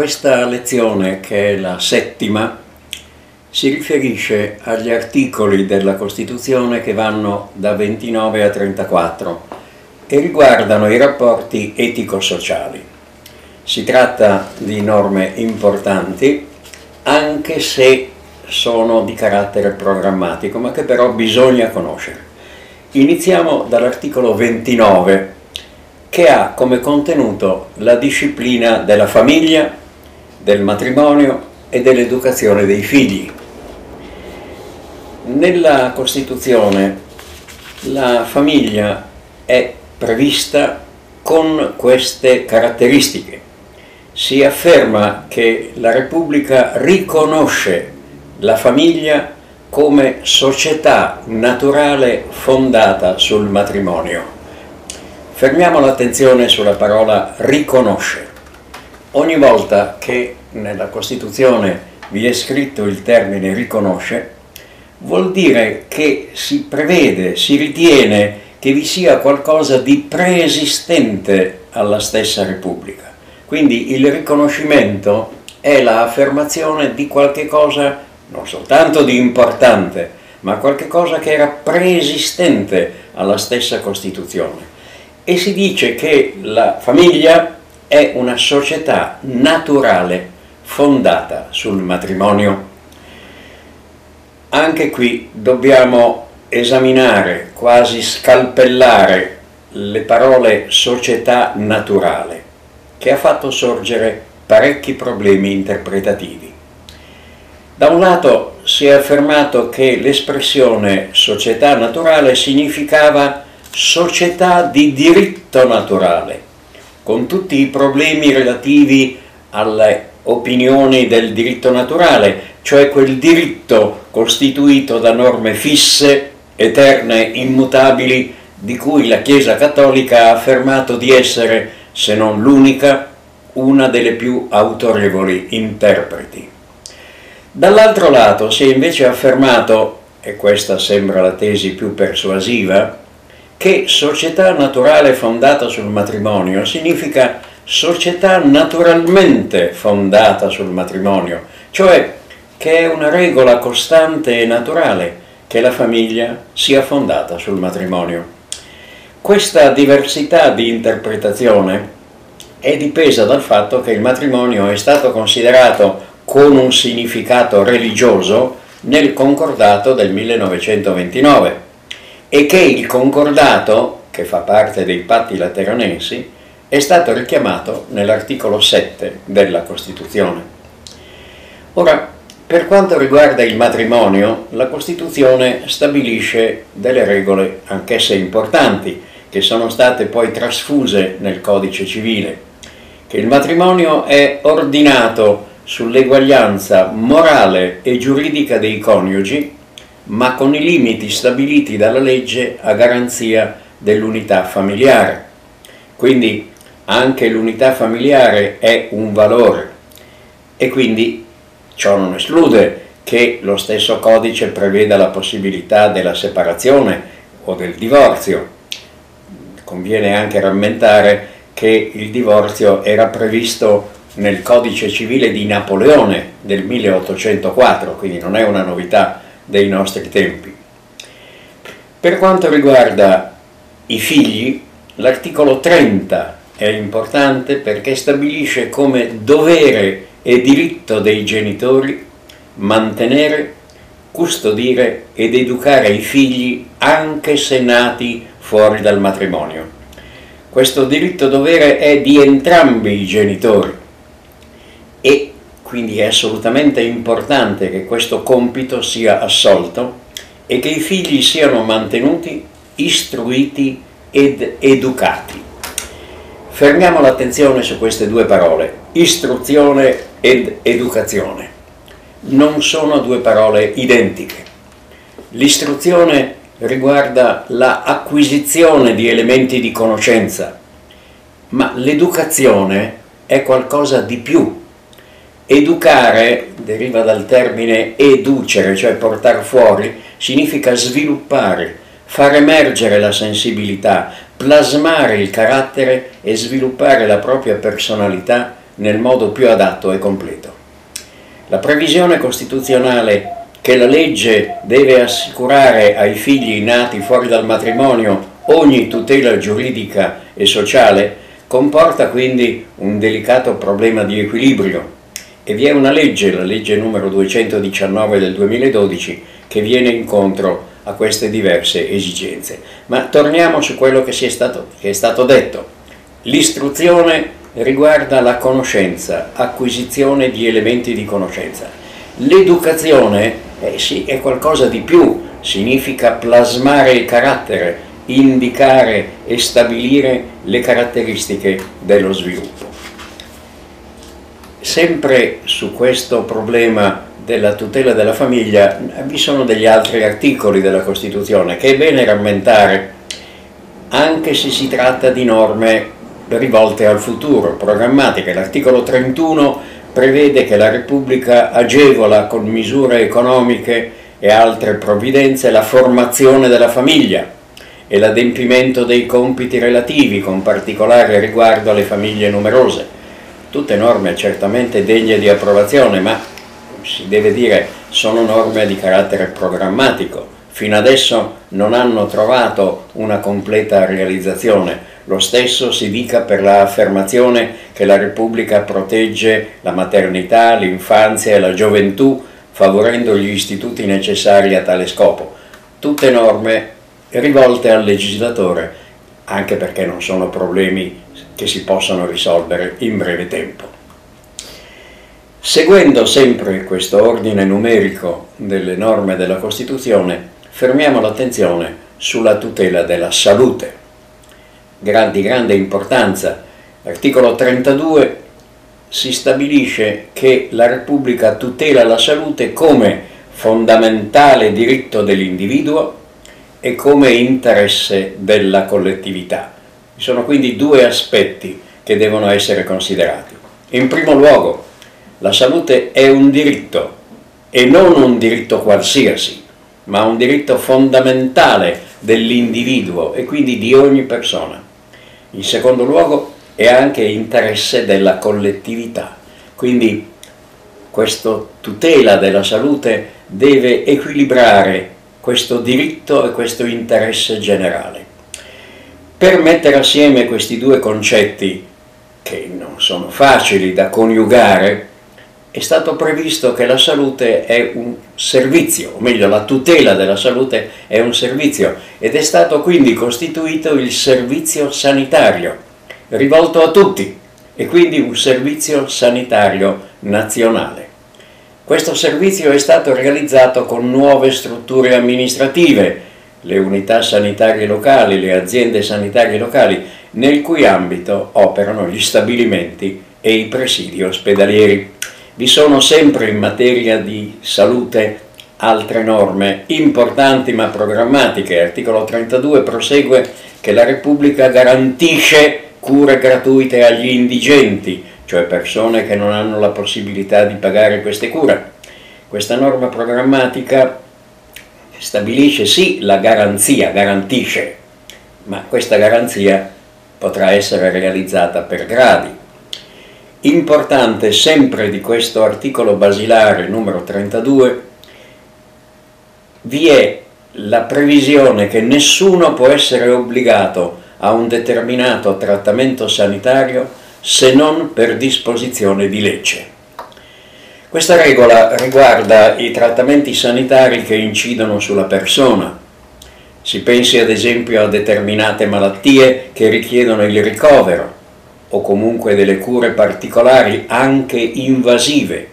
Questa lezione, che è la settima, si riferisce agli articoli della Costituzione che vanno da 29 a 34 e riguardano i rapporti etico-sociali. Si tratta di norme importanti, anche se sono di carattere programmatico, ma che però bisogna conoscere. Iniziamo dall'articolo 29, che ha come contenuto la disciplina della famiglia, del matrimonio e dell'educazione dei figli. Nella Costituzione la famiglia è prevista con queste caratteristiche. Si afferma che la Repubblica riconosce la famiglia come società naturale fondata sul matrimonio. Fermiamo l'attenzione sulla parola riconosce. Ogni volta che nella Costituzione vi è scritto il termine riconosce, vuol dire che si prevede, si ritiene che vi sia qualcosa di preesistente alla stessa Repubblica. Quindi il riconoscimento è l'affermazione di qualche cosa non soltanto di importante, ma qualche cosa che era preesistente alla stessa Costituzione. E si dice che la famiglia è una società naturale fondata sul matrimonio. Anche qui dobbiamo esaminare, quasi scalpellare le parole società naturale, che ha fatto sorgere parecchi problemi interpretativi. Da un lato si è affermato che l'espressione società naturale significava società di diritto naturale, con tutti i problemi relativi alle opinioni del diritto naturale, cioè quel diritto costituito da norme fisse, eterne, immutabili, di cui la Chiesa Cattolica ha affermato di essere, se non l'unica, una delle più autorevoli interpreti. Dall'altro lato si è invece affermato, e questa sembra la tesi più persuasiva, che società naturale fondata sul matrimonio significa società naturalmente fondata sul matrimonio, cioè che è una regola costante e naturale che la famiglia sia fondata sul matrimonio. Questa diversità di interpretazione è dipesa dal fatto che il matrimonio è stato considerato con un significato religioso nel concordato del 1929 e che il concordato, che fa parte dei patti lateranensi, è stato richiamato nell'articolo 7 della Costituzione. Ora, per quanto riguarda il matrimonio, la Costituzione stabilisce delle regole, anch'esse importanti, che sono state poi trasfuse nel Codice civile, che il matrimonio è ordinato sull'eguaglianza morale e giuridica dei coniugi ma con i limiti stabiliti dalla legge a garanzia dell'unità familiare. Quindi anche l'unità familiare è un valore e quindi ciò non esclude che lo stesso codice preveda la possibilità della separazione o del divorzio. Conviene anche rammentare che il divorzio era previsto nel codice civile di Napoleone del 1804, quindi non è una novità dei nostri tempi. Per quanto riguarda i figli, l'articolo 30 è importante perché stabilisce come dovere e diritto dei genitori mantenere, custodire ed educare i figli anche se nati fuori dal matrimonio. Questo diritto dovere è di entrambi i genitori quindi è assolutamente importante che questo compito sia assolto e che i figli siano mantenuti, istruiti ed educati. Fermiamo l'attenzione su queste due parole, istruzione ed educazione. Non sono due parole identiche. L'istruzione riguarda l'acquisizione di elementi di conoscenza, ma l'educazione è qualcosa di più Educare deriva dal termine educere, cioè portare fuori, significa sviluppare, far emergere la sensibilità, plasmare il carattere e sviluppare la propria personalità nel modo più adatto e completo. La previsione costituzionale che la legge deve assicurare ai figli nati fuori dal matrimonio ogni tutela giuridica e sociale comporta quindi un delicato problema di equilibrio e vi è una legge, la legge numero 219 del 2012, che viene incontro a queste diverse esigenze. Ma torniamo su quello che, è stato, che è stato detto. L'istruzione riguarda la conoscenza, acquisizione di elementi di conoscenza. L'educazione eh sì, è qualcosa di più, significa plasmare il carattere, indicare e stabilire le caratteristiche dello sviluppo. Sempre su questo problema della tutela della famiglia vi sono degli altri articoli della Costituzione che è bene rammentare anche se si tratta di norme rivolte al futuro, programmatiche. L'articolo 31 prevede che la Repubblica agevola con misure economiche e altre provvidenze la formazione della famiglia e l'adempimento dei compiti relativi, con particolare riguardo alle famiglie numerose. Tutte norme certamente degne di approvazione, ma si deve dire sono norme di carattere programmatico. Fino adesso non hanno trovato una completa realizzazione lo stesso si dica per l'affermazione che la Repubblica protegge la maternità, l'infanzia e la gioventù, favorendo gli istituti necessari a tale scopo. Tutte norme rivolte al legislatore, anche perché non sono problemi che si possano risolvere in breve tempo. Seguendo sempre questo ordine numerico delle norme della Costituzione, fermiamo l'attenzione sulla tutela della salute di grande importanza. L'articolo 32 si stabilisce che la Repubblica tutela la salute come fondamentale diritto dell'individuo e come interesse della collettività. Ci sono quindi due aspetti che devono essere considerati. In primo luogo, la salute è un diritto e non un diritto qualsiasi, ma un diritto fondamentale dell'individuo e quindi di ogni persona. In secondo luogo è anche interesse della collettività, quindi questa tutela della salute deve equilibrare questo diritto e questo interesse generale. Per mettere assieme questi due concetti, che non sono facili da coniugare, è stato previsto che la salute è un servizio, o meglio la tutela della salute è un servizio ed è stato quindi costituito il servizio sanitario, rivolto a tutti e quindi un servizio sanitario nazionale. Questo servizio è stato realizzato con nuove strutture amministrative, le unità sanitarie locali, le aziende sanitarie locali, nel cui ambito operano gli stabilimenti e i presidi ospedalieri. Vi sono sempre in materia di salute altre norme importanti ma programmatiche. L'articolo 32 prosegue che la Repubblica garantisce cure gratuite agli indigenti, cioè persone che non hanno la possibilità di pagare queste cure. Questa norma programmatica stabilisce sì la garanzia, garantisce, ma questa garanzia potrà essere realizzata per gradi. Importante sempre di questo articolo basilare numero 32 vi è la previsione che nessuno può essere obbligato a un determinato trattamento sanitario se non per disposizione di legge. Questa regola riguarda i trattamenti sanitari che incidono sulla persona. Si pensi ad esempio a determinate malattie che richiedono il ricovero, o comunque delle cure particolari anche invasive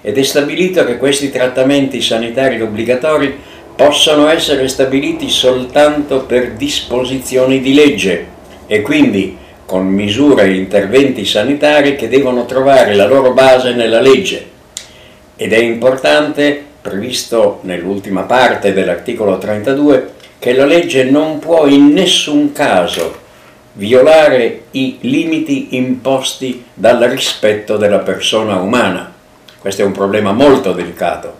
ed è stabilito che questi trattamenti sanitari obbligatori possano essere stabiliti soltanto per disposizioni di legge e quindi con misure e interventi sanitari che devono trovare la loro base nella legge. Ed è importante, previsto nell'ultima parte dell'articolo 32, che la legge non può in nessun caso violare i limiti imposti dal rispetto della persona umana. Questo è un problema molto delicato.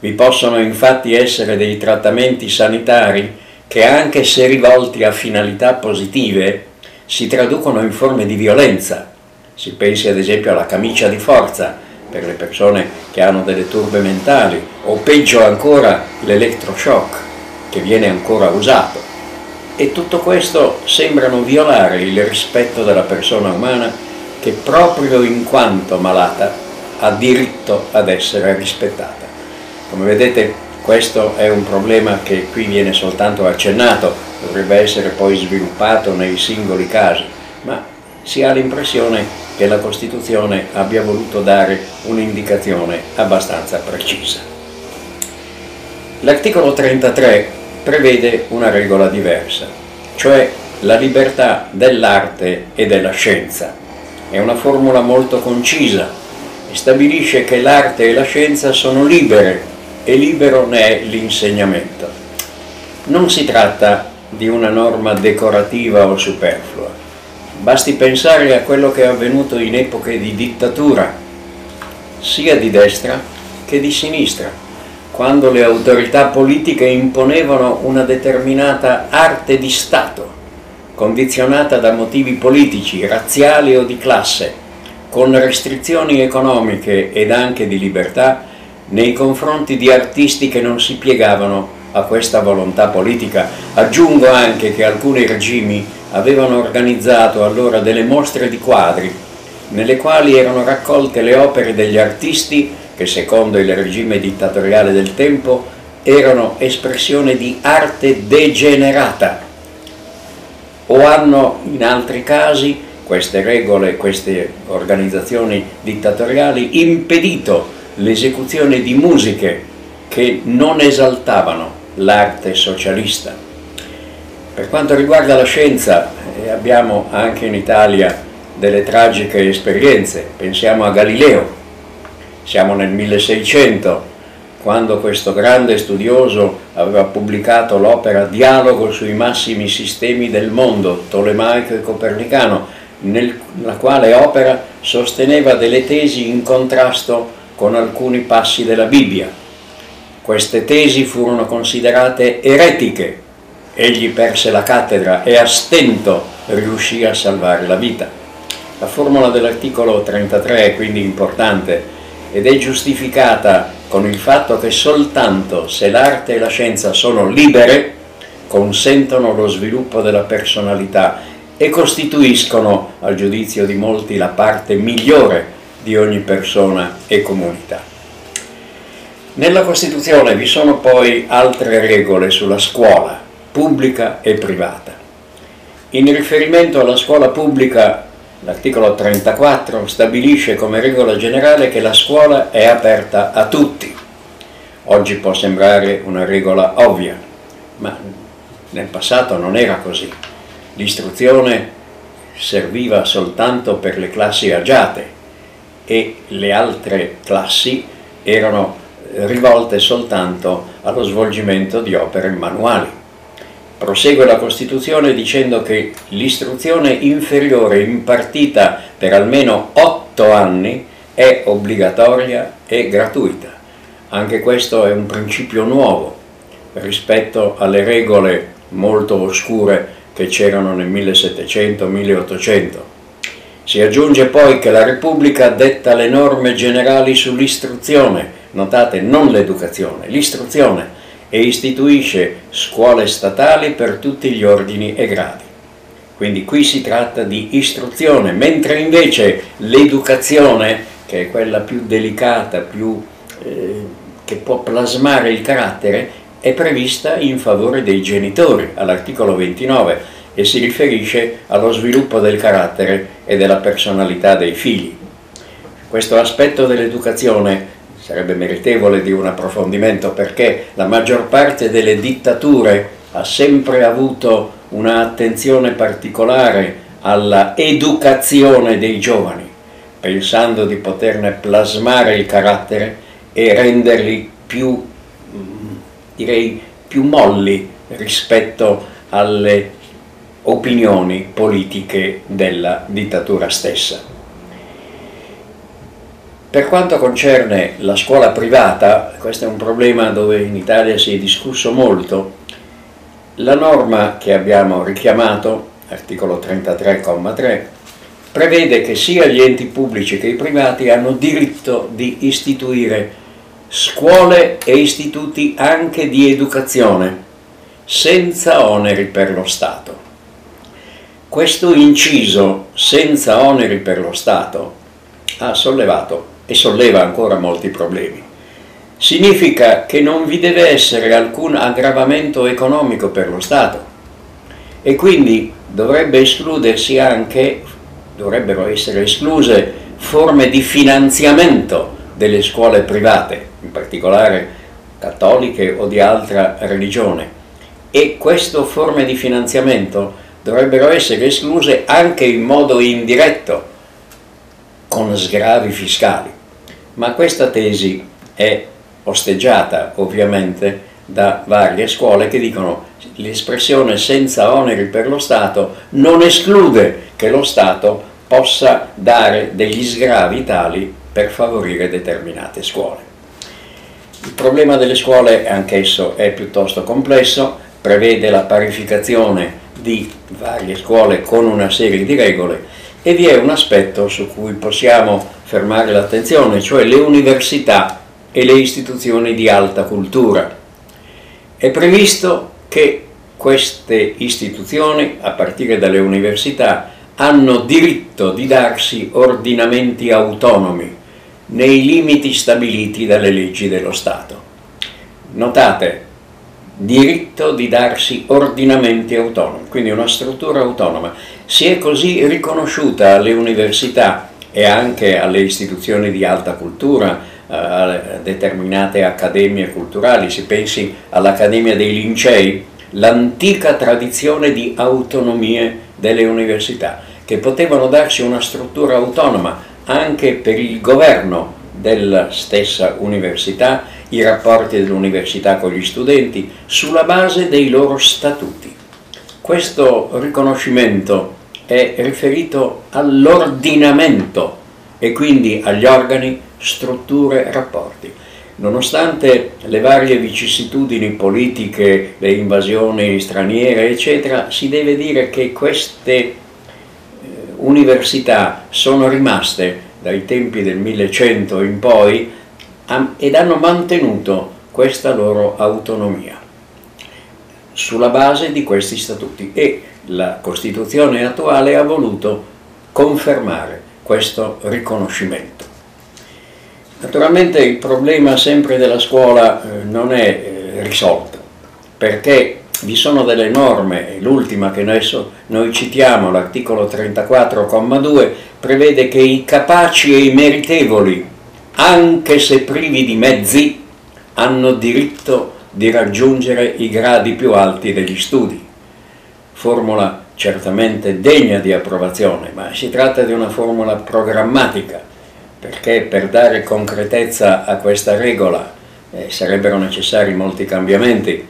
Vi possono infatti essere dei trattamenti sanitari che anche se rivolti a finalità positive si traducono in forme di violenza. Si pensi ad esempio alla camicia di forza per le persone che hanno delle turbe mentali o peggio ancora l'elettroshock che viene ancora usato. E tutto questo sembrano violare il rispetto della persona umana che proprio in quanto malata ha diritto ad essere rispettata. Come vedete questo è un problema che qui viene soltanto accennato, dovrebbe essere poi sviluppato nei singoli casi, ma si ha l'impressione che la Costituzione abbia voluto dare un'indicazione abbastanza precisa. L'articolo 33 prevede una regola diversa, cioè la libertà dell'arte e della scienza. È una formula molto concisa e stabilisce che l'arte e la scienza sono libere e libero ne è l'insegnamento. Non si tratta di una norma decorativa o superflua. Basti pensare a quello che è avvenuto in epoche di dittatura, sia di destra che di sinistra, quando le autorità politiche imponevano una determinata arte di Stato, condizionata da motivi politici, razziali o di classe, con restrizioni economiche ed anche di libertà, nei confronti di artisti che non si piegavano a questa volontà politica. Aggiungo anche che alcuni regimi avevano organizzato allora delle mostre di quadri nelle quali erano raccolte le opere degli artisti che secondo il regime dittatoriale del tempo erano espressione di arte degenerata o hanno in altri casi queste regole, queste organizzazioni dittatoriali impedito l'esecuzione di musiche che non esaltavano l'arte socialista. Per quanto riguarda la scienza, eh, abbiamo anche in Italia delle tragiche esperienze. Pensiamo a Galileo. Siamo nel 1600, quando questo grande studioso aveva pubblicato l'opera Dialogo sui massimi sistemi del mondo, tolemaico e copernicano, nella quale opera sosteneva delle tesi in contrasto con alcuni passi della Bibbia. Queste tesi furono considerate eretiche. Egli perse la cattedra e a stento riuscì a salvare la vita. La formula dell'articolo 33 è quindi importante ed è giustificata con il fatto che soltanto se l'arte e la scienza sono libere consentono lo sviluppo della personalità e costituiscono, al giudizio di molti, la parte migliore di ogni persona e comunità. Nella Costituzione vi sono poi altre regole sulla scuola, pubblica e privata. In riferimento alla scuola pubblica, l'articolo 34 stabilisce come regola generale che la scuola è aperta a tutti. Oggi può sembrare una regola ovvia, ma nel passato non era così. L'istruzione serviva soltanto per le classi agiate, e le altre classi erano rivolte soltanto allo svolgimento di opere manuali. Prosegue la Costituzione dicendo che l'istruzione inferiore impartita per almeno otto anni è obbligatoria e gratuita. Anche questo è un principio nuovo rispetto alle regole molto oscure che c'erano nel 1700-1800. Si aggiunge poi che la Repubblica detta le norme generali sull'istruzione, notate non l'educazione, l'istruzione, e istituisce scuole statali per tutti gli ordini e gradi. Quindi qui si tratta di istruzione, mentre invece l'educazione, che è quella più delicata, più, eh, che può plasmare il carattere, è prevista in favore dei genitori all'articolo 29 e si riferisce allo sviluppo del carattere e della personalità dei figli. Questo aspetto dell'educazione sarebbe meritevole di un approfondimento perché la maggior parte delle dittature ha sempre avuto un'attenzione particolare alla educazione dei giovani, pensando di poterne plasmare il carattere e renderli più, direi, più molli rispetto alle opinioni politiche della dittatura stessa. Per quanto concerne la scuola privata, questo è un problema dove in Italia si è discusso molto, la norma che abbiamo richiamato, articolo 33,3, prevede che sia gli enti pubblici che i privati hanno diritto di istituire scuole e istituti anche di educazione, senza oneri per lo Stato. Questo inciso senza oneri per lo Stato ha sollevato e solleva ancora molti problemi. Significa che non vi deve essere alcun aggravamento economico per lo Stato e quindi dovrebbe escludersi anche dovrebbero essere escluse forme di finanziamento delle scuole private, in particolare cattoliche o di altra religione. E queste forme di finanziamento dovrebbero essere escluse anche in modo indiretto, con sgravi fiscali. Ma questa tesi è osteggiata ovviamente da varie scuole che dicono l'espressione senza oneri per lo Stato non esclude che lo Stato possa dare degli sgravi tali per favorire determinate scuole. Il problema delle scuole anch'esso è piuttosto complesso, prevede la parificazione di varie scuole con una serie di regole e vi è un aspetto su cui possiamo fermare l'attenzione, cioè le università e le istituzioni di alta cultura. È previsto che queste istituzioni, a partire dalle università, hanno diritto di darsi ordinamenti autonomi nei limiti stabiliti dalle leggi dello Stato. Notate, diritto di darsi ordinamenti autonomi, quindi una struttura autonoma. Si è così riconosciuta alle università e anche alle istituzioni di alta cultura, a determinate accademie culturali, si pensi all'Accademia dei Lincei, l'antica tradizione di autonomie delle università, che potevano darsi una struttura autonoma anche per il governo della stessa università, i rapporti dell'università con gli studenti, sulla base dei loro statuti. Questo riconoscimento è riferito all'ordinamento e quindi agli organi, strutture, rapporti. Nonostante le varie vicissitudini politiche, le invasioni straniere, eccetera, si deve dire che queste eh, università sono rimaste dai tempi del 1100 in poi ed hanno mantenuto questa loro autonomia sulla base di questi statuti e la Costituzione attuale ha voluto confermare questo riconoscimento. Naturalmente il problema sempre della scuola eh, non è eh, risolto, perché vi sono delle norme, l'ultima che noi citiamo, l'articolo 34,2, prevede che i capaci e i meritevoli, anche se privi di mezzi, hanno diritto di raggiungere i gradi più alti degli studi. Formula certamente degna di approvazione, ma si tratta di una formula programmatica perché per dare concretezza a questa regola eh, sarebbero necessari molti cambiamenti.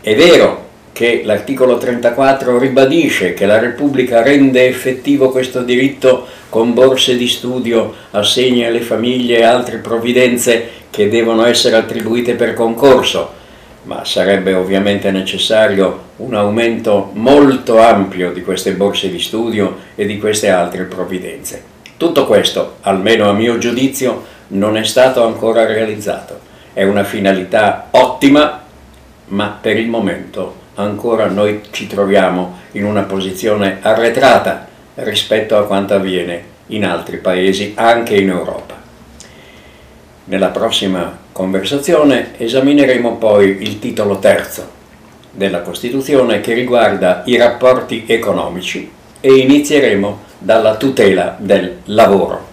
È vero che l'articolo 34 ribadisce che la Repubblica rende effettivo questo diritto con borse di studio, assegni alle famiglie e altre provvidenze che devono essere attribuite per concorso, ma sarebbe ovviamente necessario un aumento molto ampio di queste borse di studio e di queste altre provvidenze. Tutto questo, almeno a mio giudizio, non è stato ancora realizzato. È una finalità ottima, ma per il momento ancora noi ci troviamo in una posizione arretrata rispetto a quanto avviene in altri paesi, anche in Europa. Nella prossima conversazione esamineremo poi il titolo terzo della Costituzione che riguarda i rapporti economici e inizieremo dalla tutela del lavoro.